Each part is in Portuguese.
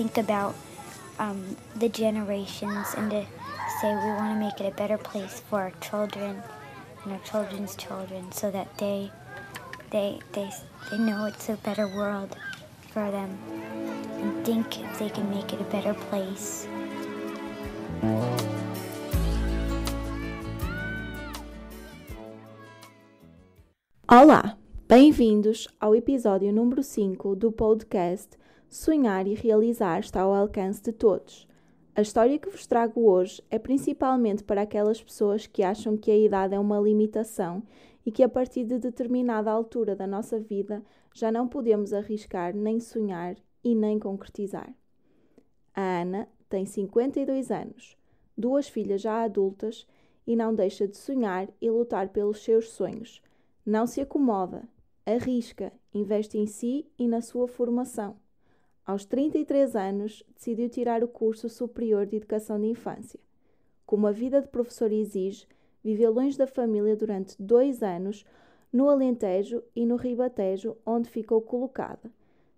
think about um, the generations and to say we want to make it a better place for our children and our children's children so that they they they they know it's a better world for them and think if they can make it a better place. Olá, bem-vindos ao episódio número 5 do podcast Sonhar e Realizar está ao alcance de todos. A história que vos trago hoje é principalmente para aquelas pessoas que acham que a idade é uma limitação e que a partir de determinada altura da nossa vida já não podemos arriscar nem sonhar e nem concretizar. A Ana tem 52 anos, duas filhas já adultas e não deixa de sonhar e lutar pelos seus sonhos. Não se acomoda, arrisca, investe em si e na sua formação. Aos 33 anos, decidiu tirar o curso superior de Educação de Infância. Como a vida de professor exige, viveu longe da família durante dois anos, no Alentejo e no Ribatejo, onde ficou colocada.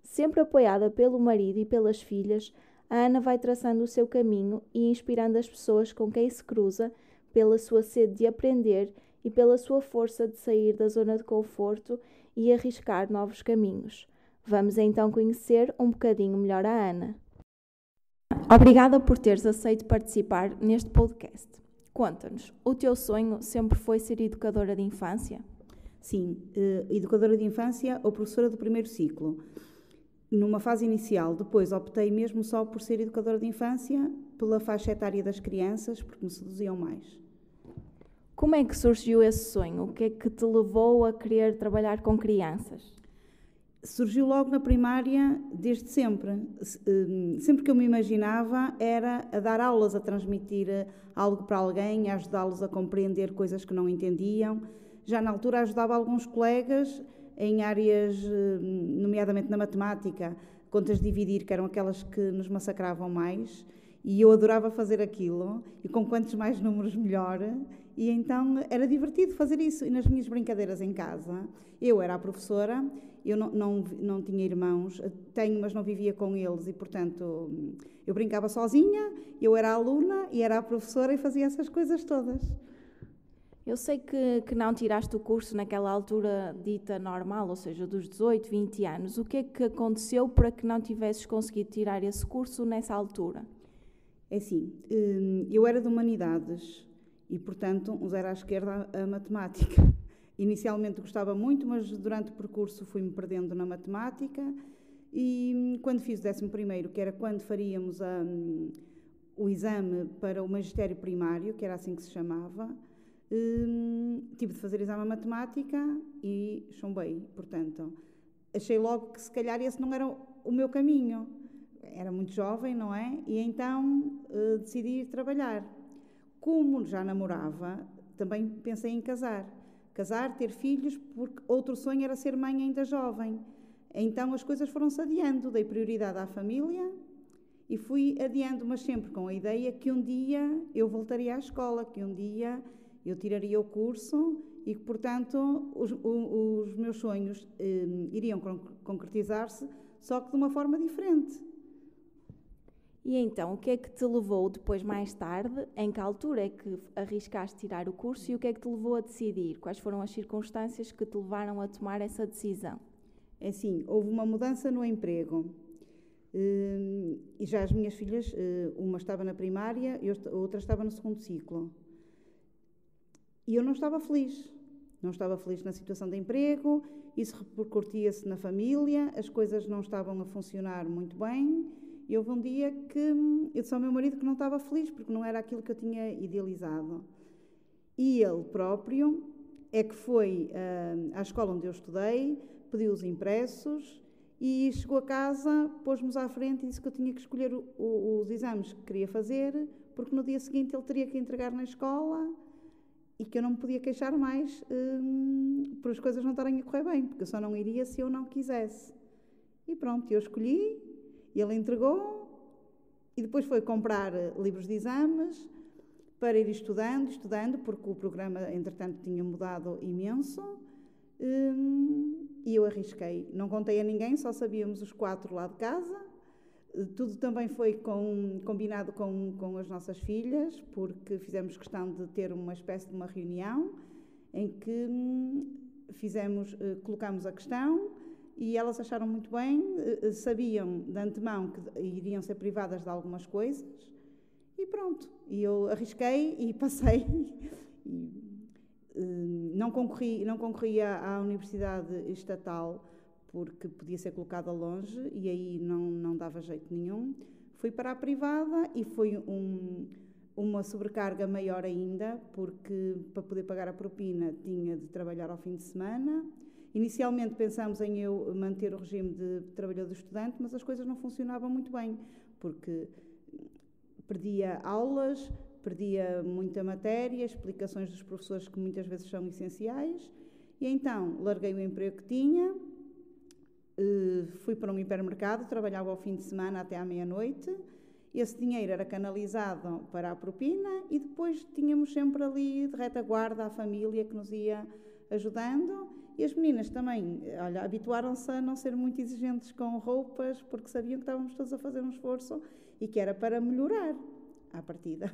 Sempre apoiada pelo marido e pelas filhas, a Ana vai traçando o seu caminho e inspirando as pessoas com quem se cruza pela sua sede de aprender e pela sua força de sair da zona de conforto e arriscar novos caminhos. Vamos então conhecer um bocadinho melhor a Ana. Obrigada por teres aceito participar neste podcast. Conta-nos, o teu sonho sempre foi ser educadora de infância? Sim, eh, educadora de infância ou professora do primeiro ciclo. Numa fase inicial, depois optei mesmo só por ser educadora de infância, pela faixa etária das crianças, porque me seduziam mais. Como é que surgiu esse sonho? O que é que te levou a querer trabalhar com crianças? Surgiu logo na primária, desde sempre. Hum, sempre que eu me imaginava era a dar aulas, a transmitir eh, algo para alguém, a ajudá-los a compreender coisas que não entendiam. Já na altura ajudava alguns colegas em áreas, hum, nomeadamente na matemática, contas de dividir, que eram aquelas que nos massacravam mais, e eu adorava fazer aquilo, e com quantos mais números melhor, e então era divertido fazer isso. E nas minhas brincadeiras em casa, eu era a professora, eu não, não, não tinha irmãos, tenho, mas não vivia com eles, e portanto eu brincava sozinha, eu era a aluna e era a professora e fazia essas coisas todas. Eu sei que, que não tiraste o curso naquela altura dita normal, ou seja, dos 18, 20 anos. O que é que aconteceu para que não tivesses conseguido tirar esse curso nessa altura? É assim, hum, eu era de humanidades e, portanto, zero à esquerda a matemática. Inicialmente gostava muito, mas durante o percurso fui-me perdendo na matemática e hum, quando fiz o décimo primeiro, que era quando faríamos a, um, o exame para o magistério primário, que era assim que se chamava, hum, tive de fazer exame a matemática e chumbei, portanto. Achei logo que se calhar esse não era o meu caminho. Era muito jovem, não é? E então uh, decidi ir trabalhar. Como já namorava, também pensei em casar. Casar, ter filhos, porque outro sonho era ser mãe ainda jovem. Então as coisas foram-se adiando, dei prioridade à família e fui adiando, mas sempre com a ideia que um dia eu voltaria à escola, que um dia eu tiraria o curso e que, portanto, os, os meus sonhos eh, iriam concretizar-se, só que de uma forma diferente. E então, o que é que te levou depois, mais tarde, em que altura é que arriscaste tirar o curso e o que é que te levou a decidir? Quais foram as circunstâncias que te levaram a tomar essa decisão? É assim, houve uma mudança no emprego. Hum, e já as minhas filhas, eh, uma estava na primária e outra estava no segundo ciclo. E eu não estava feliz. Não estava feliz na situação de emprego, isso repercutia-se na família, as coisas não estavam a funcionar muito bem e houve um dia que eu disse ao meu marido que não estava feliz porque não era aquilo que eu tinha idealizado. E ele próprio é que foi uh, à escola onde eu estudei, pediu os impressos e chegou a casa, pôs-nos à frente e disse que eu tinha que escolher o, o, os exames que queria fazer, porque no dia seguinte ele teria que entregar na escola e que eu não me podia queixar mais um, por as coisas não estarem a correr bem, porque eu só não iria se eu não quisesse. E pronto, eu escolhi ele entregou e depois foi comprar eh, livros de exames para ir estudando, estudando, porque o programa, entretanto, tinha mudado imenso. Hum, e eu arrisquei. Não contei a ninguém, só sabíamos os quatro lá de casa. Tudo também foi com, combinado com, com as nossas filhas, porque fizemos questão de ter uma espécie de uma reunião em que hum, fizemos, eh, colocámos a questão e elas acharam muito bem, eh, sabiam de antemão que iriam ser privadas de algumas coisas e pronto. E eu arrisquei e passei. E, não concorri, não concorri à, à Universidade Estatal porque podia ser colocada longe e aí não, não dava jeito nenhum. Fui para a privada e foi um, uma sobrecarga maior ainda, porque para poder pagar a propina tinha de trabalhar ao fim de semana. Inicialmente pensámos em eu manter o regime de trabalhador estudante, mas as coisas não funcionavam muito bem, porque perdia aulas, perdia muita matéria, explicações dos professores que muitas vezes são essenciais, e então larguei o emprego que tinha eh, fui para um hipermercado, trabalhava ao fim de semana até à meia-noite. Esse dinheiro era canalizado para a propina e depois tínhamos sempre ali de retaguarda a família que nos ia ajudando. E as meninas também, olha, habituaram-se a não ser muito exigentes com roupas porque sabiam que estávamos todos a fazer um esforço e que era para melhorar à partida.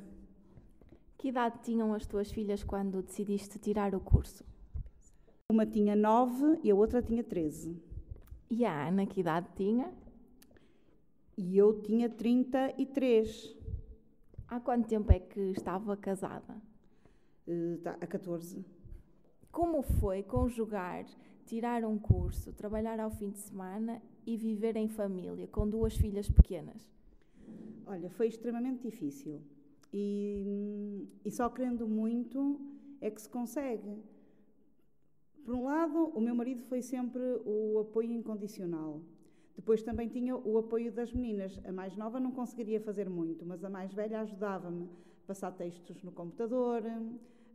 Que idade tinham as tuas filhas quando decidiste tirar o curso? Uma tinha nove e a outra tinha treze. E a Ana, que idade tinha? E eu tinha 33. Há quanto tempo é que estava casada? Uh, tá, há 14. Como foi conjugar, tirar um curso, trabalhar ao fim de semana e viver em família com duas filhas pequenas? Olha, foi extremamente difícil. E, e só querendo muito é que se consegue. Por um lado, o meu marido foi sempre o apoio incondicional. Depois também tinha o apoio das meninas. A mais nova não conseguiria fazer muito, mas a mais velha ajudava-me a passar textos no computador,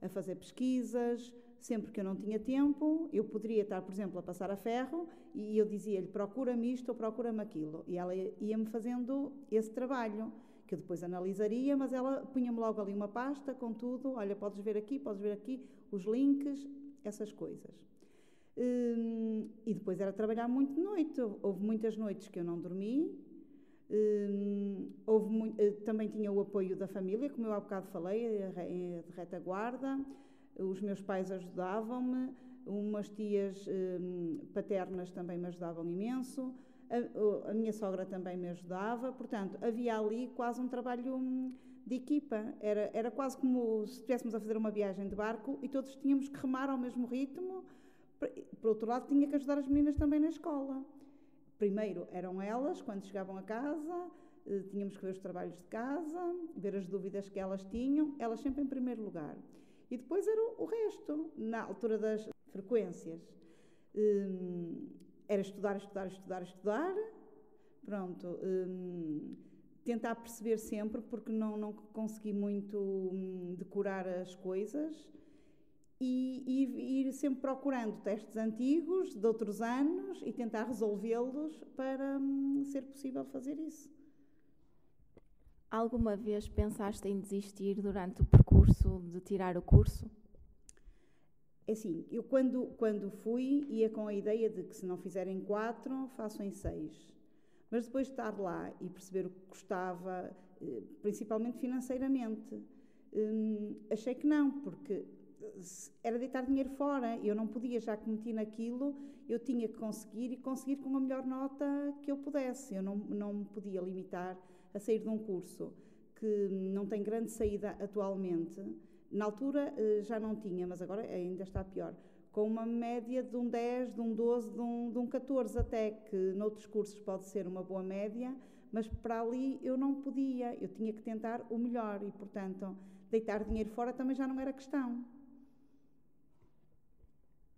a fazer pesquisas. Sempre que eu não tinha tempo, eu poderia estar, por exemplo, a passar a ferro e eu dizia-lhe: procura-me isto ou procura-me aquilo. E ela ia-me fazendo esse trabalho, que eu depois analisaria, mas ela punha-me logo ali uma pasta com tudo: olha, podes ver aqui, podes ver aqui, os links, essas coisas. Hum, e depois era trabalhar muito de noite. Houve muitas noites que eu não dormi. Hum, houve muito, eh, também tinha o apoio da família, como eu há bocado falei, de retaguarda. Os meus pais ajudavam-me, umas tias hum, paternas também me ajudavam imenso. A, a, minha sogra também me ajudava. Portanto, havia ali quase um trabalho de equipa. Era, era quase como se estivéssemos a fazer uma viagem de barco e todos tínhamos que remar ao mesmo ritmo. Por outro lado, tinha que ajudar as meninas também na escola. Primeiro eram elas, quando chegavam a casa, eh, tínhamos que ver os trabalhos de casa, ver as dúvidas que elas tinham, elas sempre em primeiro lugar. E depois era o resto, na altura das frequências. Hum, era estudar, estudar, estudar, estudar. Pronto. Hum, tentar perceber sempre, porque não, não consegui muito hum, decorar as coisas, e, e, ir sempre procurando testes antigos, de outros anos, e tentar resolvê-los para ser possível fazer isso. Alguma vez pensaste em desistir durante o percurso de tirar o curso? É assim, eu quando, quando fui ia com a ideia de que se não fizerem quatro, faço em seis. Mas depois de estar lá e perceber o que custava, eh, principalmente financeiramente, hum, achei que não, porque era deitar dinheiro fora. Eu não podia, já que meti naquilo, eu tinha que conseguir e conseguir com a melhor nota que eu pudesse. Eu não, não me podia limitar a sair de um curso que não tem grande saída atualmente. Na altura eh, já não tinha, mas agora ainda está pior com uma média de um 10, de um 12, de um, de um 14 até, que noutros cursos pode ser uma boa média, mas para ali eu não podia, eu tinha que tentar o melhor e, portanto, deitar dinheiro fora também já não era questão.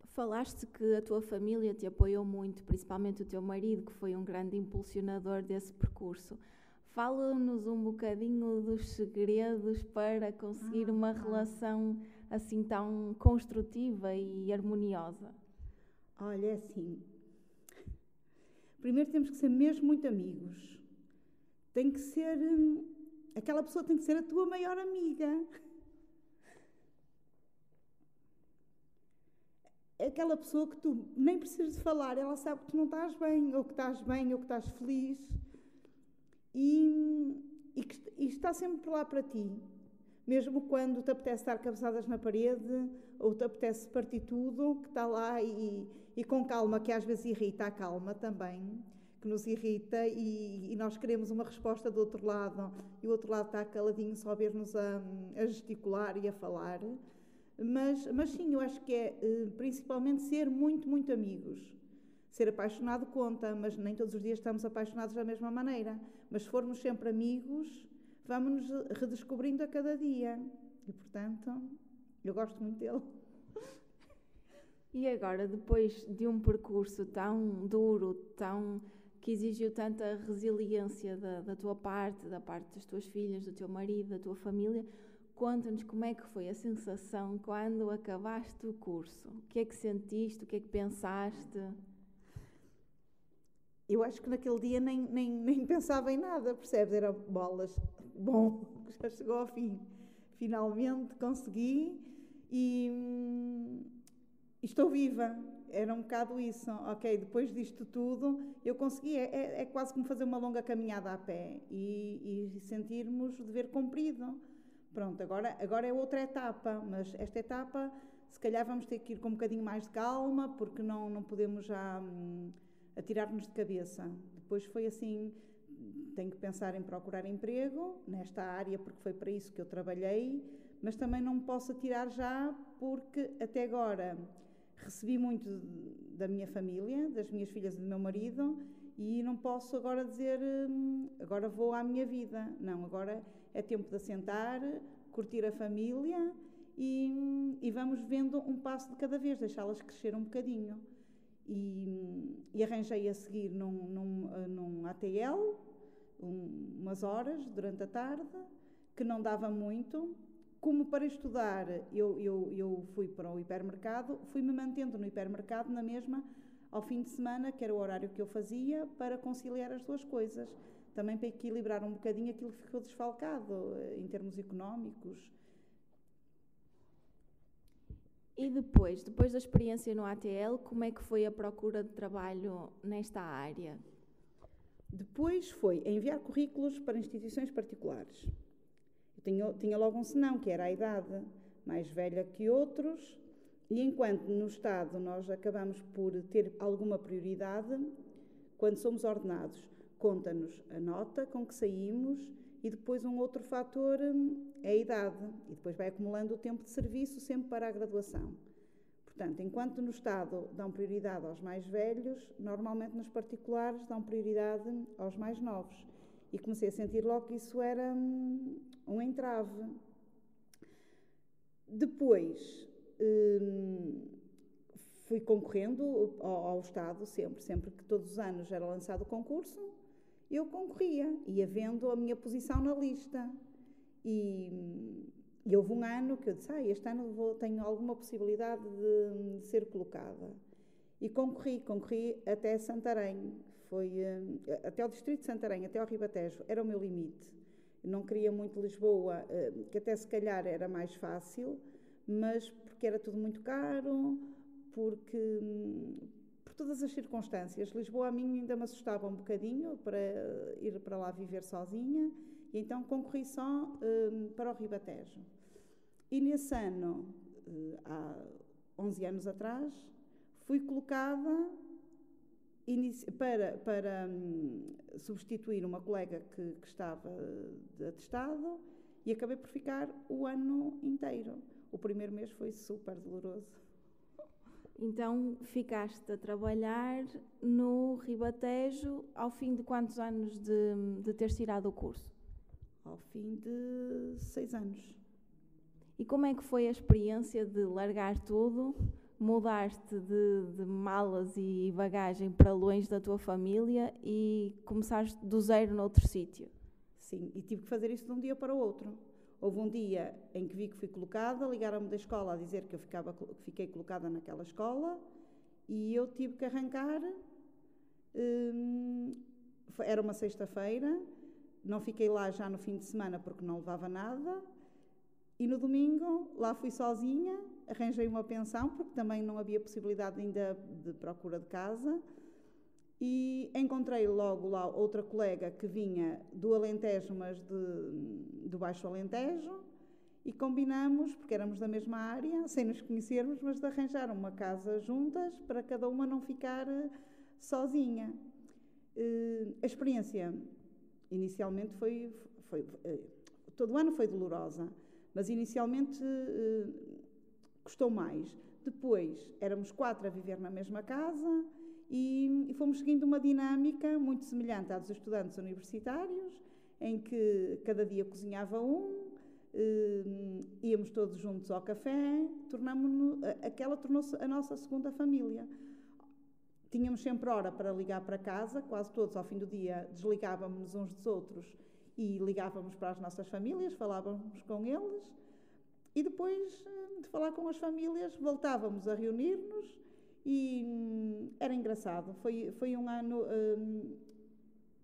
Falaste que a tua família te apoiou muito, principalmente o teu marido, que foi um grande impulsionador desse percurso. Fala-nos um bocadinho dos segredos para conseguir uma ah. relação assim tão construtiva e harmoniosa. Olha, é assim. Primeiro temos que ser mesmo muito amigos. Tem que ser. Hum, aquela pessoa tem que ser a tua maior amiga. Aquela pessoa que tu nem precisas de falar, ela sabe que tu não estás bem, ou que estás bem, ou que estás feliz e, e, e está sempre lá para ti. Mesmo quando te apetece estar cabeçadas na parede ou te apetece partir tudo, que está lá e, e com calma, que às vezes irrita a calma também, que nos irrita e, e, nós queremos uma resposta do outro lado e o outro lado está caladinho só a ver-nos a, a, gesticular e a falar. Mas, mas sim, eu acho que é eh, principalmente ser muito, muito amigos. Ser apaixonado conta, mas nem todos os dias estamos apaixonados da mesma maneira. Mas se formos sempre amigos, vamos nos redescobrindo a cada dia. E, portanto, eu gosto muito dele. E agora, depois de um percurso tão duro, tão que exigiu tanta resiliência da, da tua parte, da parte das tuas filhas, do teu marido, da tua família, conta-nos como é que foi a sensação quando acabaste o curso. O que é que sentiste? O que é que pensaste? Eu acho que naquele dia nem, nem, nem pensava em nada, percebes? Era bolas. Bom, já chegou ao fim. Finalmente consegui e, hum, estou viva. Era um bocado isso. Ok, depois disto tudo, eu consegui. É, é, é quase como fazer uma longa caminhada a pé e, e sentirmos o dever cumprido. Pronto, agora, agora é outra etapa, mas esta etapa, se calhar vamos ter que ir com um bocadinho mais de calma, porque não, não podemos já. Hum, atirar-nos de cabeça. Depois foi assim, tenho que pensar em procurar emprego nesta área, porque foi para isso que eu trabalhei, mas também não me posso atirar já, porque até agora recebi muito da minha família, das minhas filhas e do meu marido, e não posso agora dizer hum, agora vou à minha vida. Não, agora é tempo de assentar, curtir a família e, hum, e vamos vendo um passo de cada vez, deixá-las crescer um bocadinho. E, e arranjei a seguir num, num, eh, num ATL, um, umas horas durante a tarde, que não dava muito. Como para estudar, eu, eu, eu fui para o hipermercado, fui-me mantendo no hipermercado na mesma ao fim de semana, que era o horário que eu fazia, para conciliar as duas coisas. Também para equilibrar um bocadinho aquilo que ficou desfalcado eh, em termos económicos e depois, depois da experiência no ATL, como é que foi a procura de trabalho nesta área? Depois foi enviar currículos para instituições particulares. Eu tinha, tinha logo um senão, que era a idade mais velha que outros, e enquanto no Estado nós acabamos por ter alguma prioridade, quando somos ordenados, conta-nos a nota com que saímos e depois um outro fator hum, é a idade, e depois vai acumulando o tempo de serviço sempre para a graduação. Portanto, enquanto no Estado dão prioridade aos mais velhos, normalmente nos particulares dão prioridade aos mais novos. E comecei a sentir logo que isso era hum, um entrave. Depois, hum, fui concorrendo ao, ao Estado sempre, sempre que todos os anos era lançado o concurso, eu concorria, ia vendo a minha posição na lista. E, e houve um ano que eu disse: ah, este ano vou, tenho alguma possibilidade de, de, ser colocada. E concorri, concorri até Santarém, foi eh, até o distrito de Santarém, até ao Ribatejo, era o meu limite. não queria muito Lisboa, eh, que até se calhar era mais fácil, mas porque era tudo muito caro, porque todas as circunstâncias. Lisboa a mim ainda me assustava um bocadinho para ir para lá viver sozinha, e então concorri só um, para o Ribatejo. E nesse ano, uh, há 11 anos atrás, fui colocada para, para um, substituir uma colega que, que estava de atestado e acabei por ficar o ano inteiro. O primeiro mês foi super doloroso. Então ficaste a trabalhar no Ribatejo ao fim de quantos anos de, de teres tirado o curso? Ao fim de seis anos. E como é que foi a experiência de largar tudo, mudar-te de, de, malas e bagagem para longe da tua família e começares do zero noutro sítio? Sim, e tive que fazer isso de um dia para o outro. Houve um dia em que vi que fui colocada, ligaram-me da escola a dizer que eu ficava, que fiquei colocada naquela escola e eu tive que arrancar. Hum, era uma sexta-feira, não fiquei lá já no fim de semana porque não levava nada. E no domingo lá fui sozinha, arranjei uma pensão porque também não havia possibilidade ainda de procura de casa. E encontrei logo lá outra colega que vinha do Alentejo, mas de, do Baixo Alentejo, e combinamos, porque éramos da mesma área, sem nos conhecermos, mas de arranjar uma casa juntas para cada uma não ficar eh, sozinha. Uh, a experiência inicialmente foi, foi uh, todo o ano foi dolorosa, mas inicialmente custou mais. Depois éramos quatro a viver na mesma casa e, e fomos seguindo uma dinâmica muito semelhante à dos estudantes universitários, em que cada dia cozinhava um, Uh, íamos todos juntos ao café, aquela tornou-se a nossa segunda família. Tínhamos sempre hora para ligar para casa, quase todos ao fim do dia desligávamos uns dos outros e ligávamos para as nossas famílias, falávamos com eles e depois eh, de falar com as famílias voltávamos a reunir-nos e engraçado. Foi, foi um ano, hum,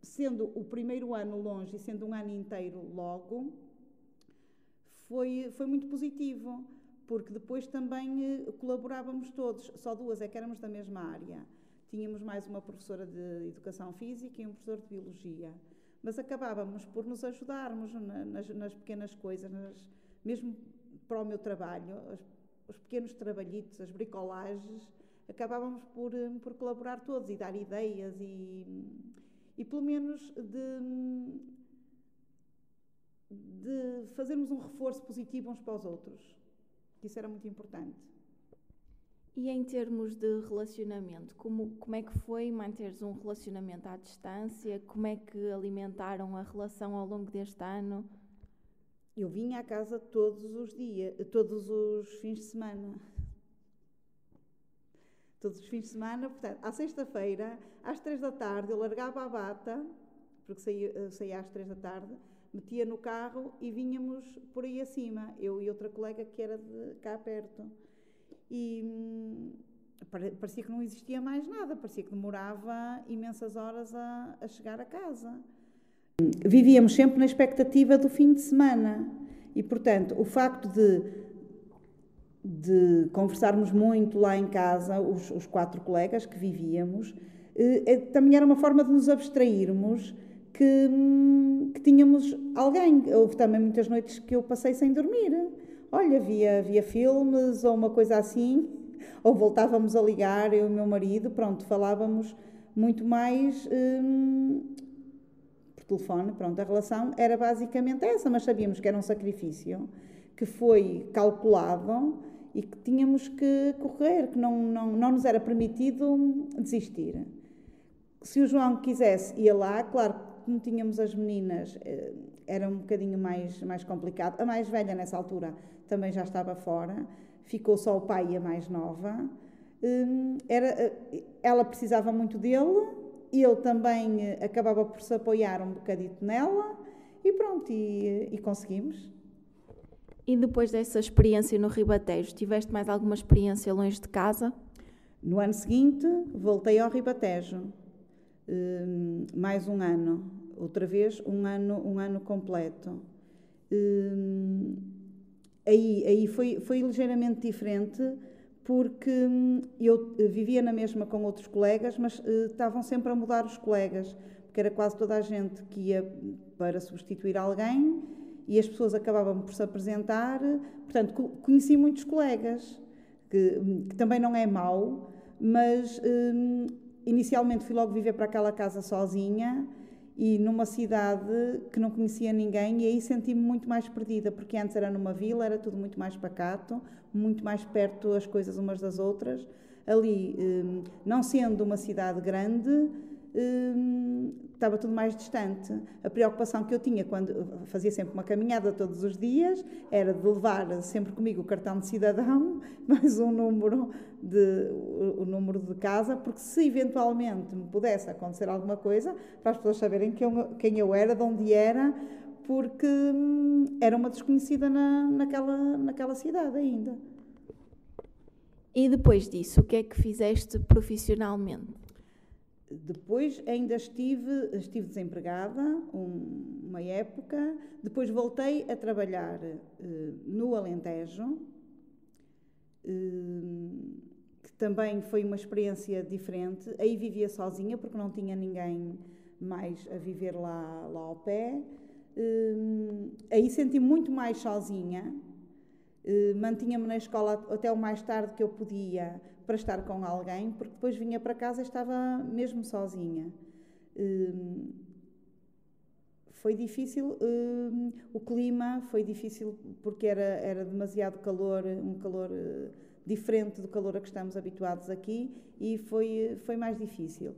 sendo o primeiro ano longe e sendo um ano inteiro logo, foi, foi muito positivo, porque depois também eh, colaborávamos todos, só duas é que éramos da mesma área. Tínhamos mais uma professora de Educação Física e um professor de Biologia. Mas acabávamos por nos ajudarmos nas, nas pequenas coisas, nas, mesmo para o meu trabalho, os, os pequenos trabalhitos, as bricolagens, acabávamos por, eh, por colaborar todos e dar ideias e, e pelo menos de, de fazermos um reforço positivo uns para os outros. Isso era muito importante. E em termos de relacionamento, como, como é que foi manteres um relacionamento à distância? Como é que alimentaram a relação ao longo deste ano? Eu vinha à casa todos os dias, todos os fins de semana. Todos os fins de semana, portanto, à sexta-feira, às três da tarde, eu largava a bata, porque saía, saía às três da tarde, metia no carro e vinhamos por aí acima, eu e outra colega que era de cá perto. E hum, parecia que não existia mais nada, parecia que demorava imensas horas a, a chegar a casa. Vivíamos sempre na expectativa do fim de semana e, portanto, o facto de, de conversarmos muito lá em casa, os, os quatro colegas que vivíamos, eh, eh, também era uma forma de nos abstrairmos que, hum, que, tínhamos alguém. Houve também muitas noites que eu passei sem dormir olha, via, via filmes ou uma coisa assim, ou voltávamos a ligar, eu e o meu marido, pronto, falávamos muito mais hum, por telefone, pronto, a relação era basicamente essa, mas sabíamos que era um sacrifício que foi calculado e que tínhamos que correr, que não, não, não nos era permitido desistir. Se o João quisesse, ia lá, claro, como tínhamos as meninas, eh, era um bocadinho mais, mais complicado. A mais velha, nessa altura, também já estava fora, ficou só o pai e a mais nova. Hum, era, eh, ela precisava muito dele, ele também eh, acabava por se apoiar um bocadito nela e pronto, e, e conseguimos. E depois dessa experiência no Ribatejo, tiveste mais alguma experiência longe de casa? No ano seguinte, voltei ao Ribatejo, hum, mais um ano, outra vez um ano, um ano completo. Hum, aí, aí foi, foi ligeiramente diferente porque hum, eu vivia na mesma com outros colegas, mas uh, estavam sempre a mudar os colegas, porque era quase toda a gente que ia para substituir alguém e as pessoas acabavam por se apresentar. Portanto, conheci muitos colegas, que, que também não é mau, mas um, inicialmente fui logo viver para aquela casa sozinha e numa cidade que não conhecia ninguém e aí senti-me muito mais perdida, porque antes era numa vila, era tudo muito mais pacato, muito mais perto as coisas umas das outras. Ali, hum, não sendo uma cidade grande, hum, estava tudo mais distante. A preocupação que eu tinha quando fazia sempre uma caminhada todos os dias era de levar sempre comigo o cartão de cidadão, mais um número de o, número de casa, porque se eventualmente me pudesse acontecer alguma coisa, para as pessoas saberem quem eu, quem eu era, de onde era, porque hum, era uma desconhecida na, naquela, naquela cidade ainda. E depois disso, o que é que fizeste profissionalmente? Depois ainda estive, estive desempregada um, uma época, depois voltei a trabalhar uh, no Alentejo, uh, que também foi uma experiência diferente. Aí vivia sozinha, porque não tinha ninguém mais a viver lá, lá ao pé. Uh, aí senti muito mais sozinha. Mantinha-me na escola até o mais tarde que eu podia para estar com alguém, porque depois vinha para casa e estava mesmo sozinha. Uh, foi difícil, o clima foi difícil porque era, era demasiado calor, um calor diferente do calor a que estamos habituados aqui e foi, foi mais difícil.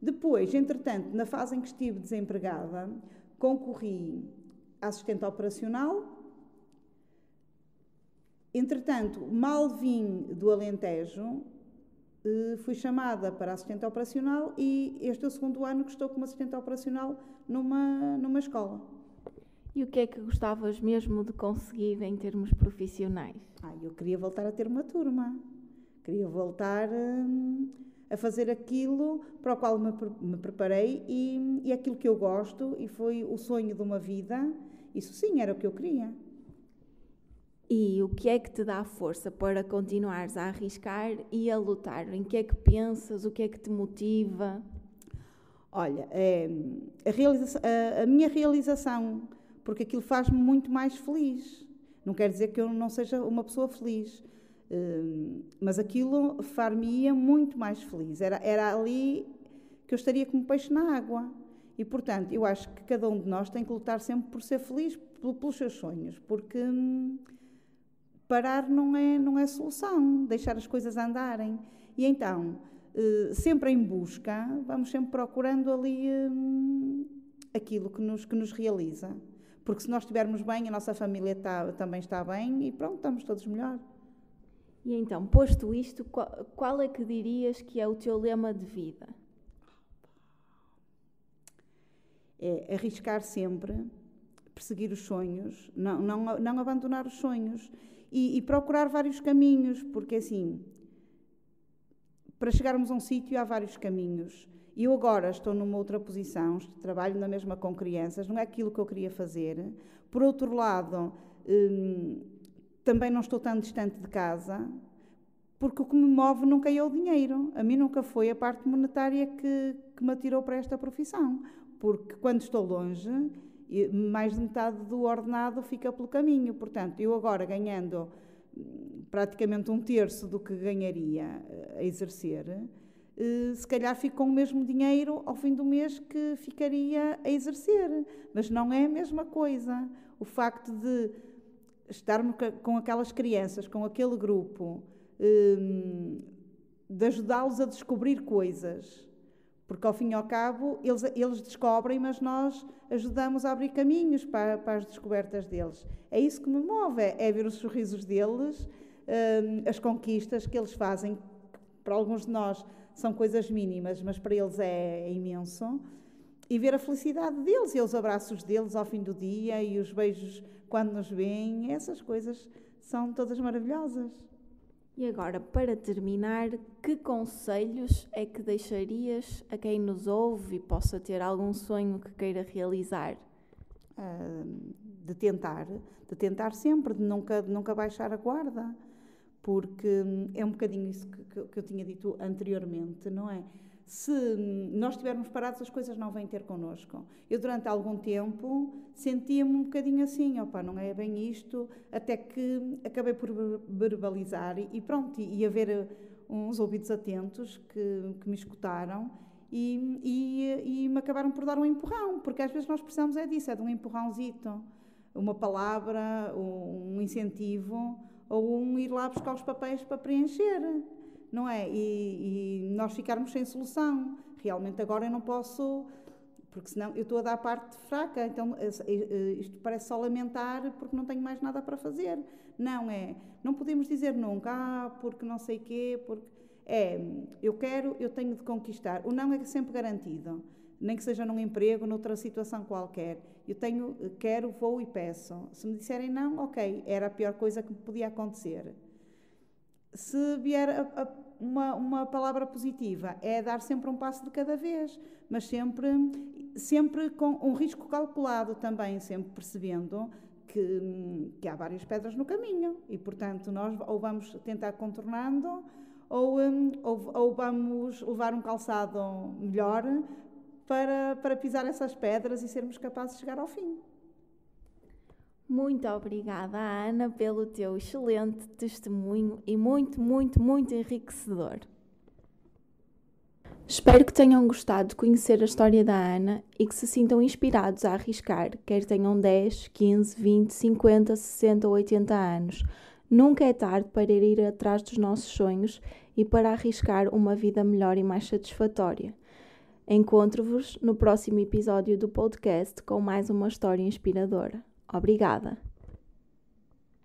Depois, entretanto, na fase em que estive desempregada, concorri à assistente operacional. Entretanto, mal vim do Alentejo, fui chamada para assistente operacional e este é o segundo ano que estou como assistente operacional numa, numa escola. E o que é que gostavas mesmo de conseguir em termos profissionais? Ah, eu queria voltar a ter uma turma. Queria voltar hum, a fazer aquilo para o qual me, me preparei e, e aquilo que eu gosto e foi o sonho de uma vida. Isso sim era o que eu queria. E o que é que te dá força para continuares a arriscar e a lutar? Em que é que pensas? O que é que te motiva? Olha, é, a, a, a minha realização, porque aquilo faz-me muito mais feliz. Não quer dizer que eu não seja uma pessoa feliz, hum, mas aquilo far-me-ia muito mais feliz. Era, era ali que eu estaria como peixe na água. E, portanto, eu acho que cada um de nós tem que lutar sempre por ser feliz pelos seus sonhos, porque hum, parar não é, não é solução, deixar as coisas andarem. E então, eh, sempre em busca, vamos sempre procurando ali hum, aquilo que nos, que nos realiza. Porque se nós estivermos bem, a nossa família está, também está bem e pronto, estamos todos melhor. E então, posto isto, qual, qual é que dirias que é o teu lema de vida? É arriscar sempre, perseguir os sonhos, não, não, não abandonar os sonhos e, e procurar vários caminhos, porque assim, para chegarmos a um sítio há vários caminhos. Eu agora estou numa outra posição, trabalho na mesma com crianças, não é aquilo que eu queria fazer. Por outro lado, hum, também não estou tão distante de casa, porque o que me move nunca é o dinheiro. A mim nunca foi a parte monetária que, que me atirou para esta profissão. Porque quando estou longe, mais de metade do ordenado fica pelo caminho. Portanto, eu agora ganhando hum, praticamente um terço do que ganharia eh, a exercer, eh, se calhar fico com o mesmo dinheiro ao fim do mês que ficaria a exercer. Mas não é a mesma coisa. O facto de estarmos com aquelas crianças, com aquele grupo, ehm, de ajudá-los a descobrir coisas. Porque, ao fim e ao cabo, eles, eles descobrem, mas nós ajudamos a abrir caminhos para, para as descobertas deles. É isso que me move, é, é ver os sorrisos deles, ehm, as conquistas que eles fazem, para alguns de nós são coisas mínimas, mas para eles é, é imenso. E ver a felicidade deles e os abraços deles ao fim do dia e os beijos quando nos veem, essas coisas são todas maravilhosas. E agora, para terminar, que conselhos é que deixarias a quem nos ouve e possa ter algum sonho que queira realizar? Uh, de tentar, de tentar sempre, de nunca, de nunca baixar a guarda porque hum, é um bocadinho isso que, que, eu tinha dito anteriormente, não é? Se nós estivermos parados, as coisas não vêm ter connosco. Eu, durante algum tempo, sentia-me um bocadinho assim, opa, não é bem isto, até que acabei por verbalizar e pronto, e haver uh, uns ouvidos atentos que, que me escutaram e, e, e, me acabaram por dar um empurrão, porque às vezes nós precisamos é disso, é de um empurrãozito, uma palavra, um incentivo, ou um ir lá buscar os papéis para preencher, não é? E, e nós ficarmos sem solução. Realmente agora eu não posso, porque senão eu estou a dar parte fraca, então isto parece só lamentar porque não tenho mais nada para fazer. Não é, não podemos dizer nunca, ah, porque não sei quê, porque é, eu quero, eu tenho de conquistar. O não é sempre garantido nem que seja num emprego, noutra situação qualquer. Eu tenho, quero, vou e peço. Se me disserem não, ok, era a pior coisa que podia acontecer. Se vier a, a, uma, uma palavra positiva, é dar sempre um passo de cada vez, mas sempre, sempre com um risco calculado também, sempre percebendo que, que há várias pedras no caminho e, portanto, nós ou vamos tentar contornando ou, um, ou, ou, vamos levar um calçado melhor para, para pisar essas pedras e sermos capazes de chegar ao fim. Muito obrigada, Ana, pelo teu excelente testemunho e muito, muito, muito enriquecedor. Espero que tenham gostado de conhecer a história da Ana e que se sintam inspirados a arriscar, quer tenham 10, 15, 20, 50, 60 ou 80 anos. Nunca é tarde para ir atrás dos nossos sonhos e para arriscar uma vida melhor e mais satisfatória. Encontro-vos no próximo episódio do podcast com mais uma história inspiradora. Obrigada!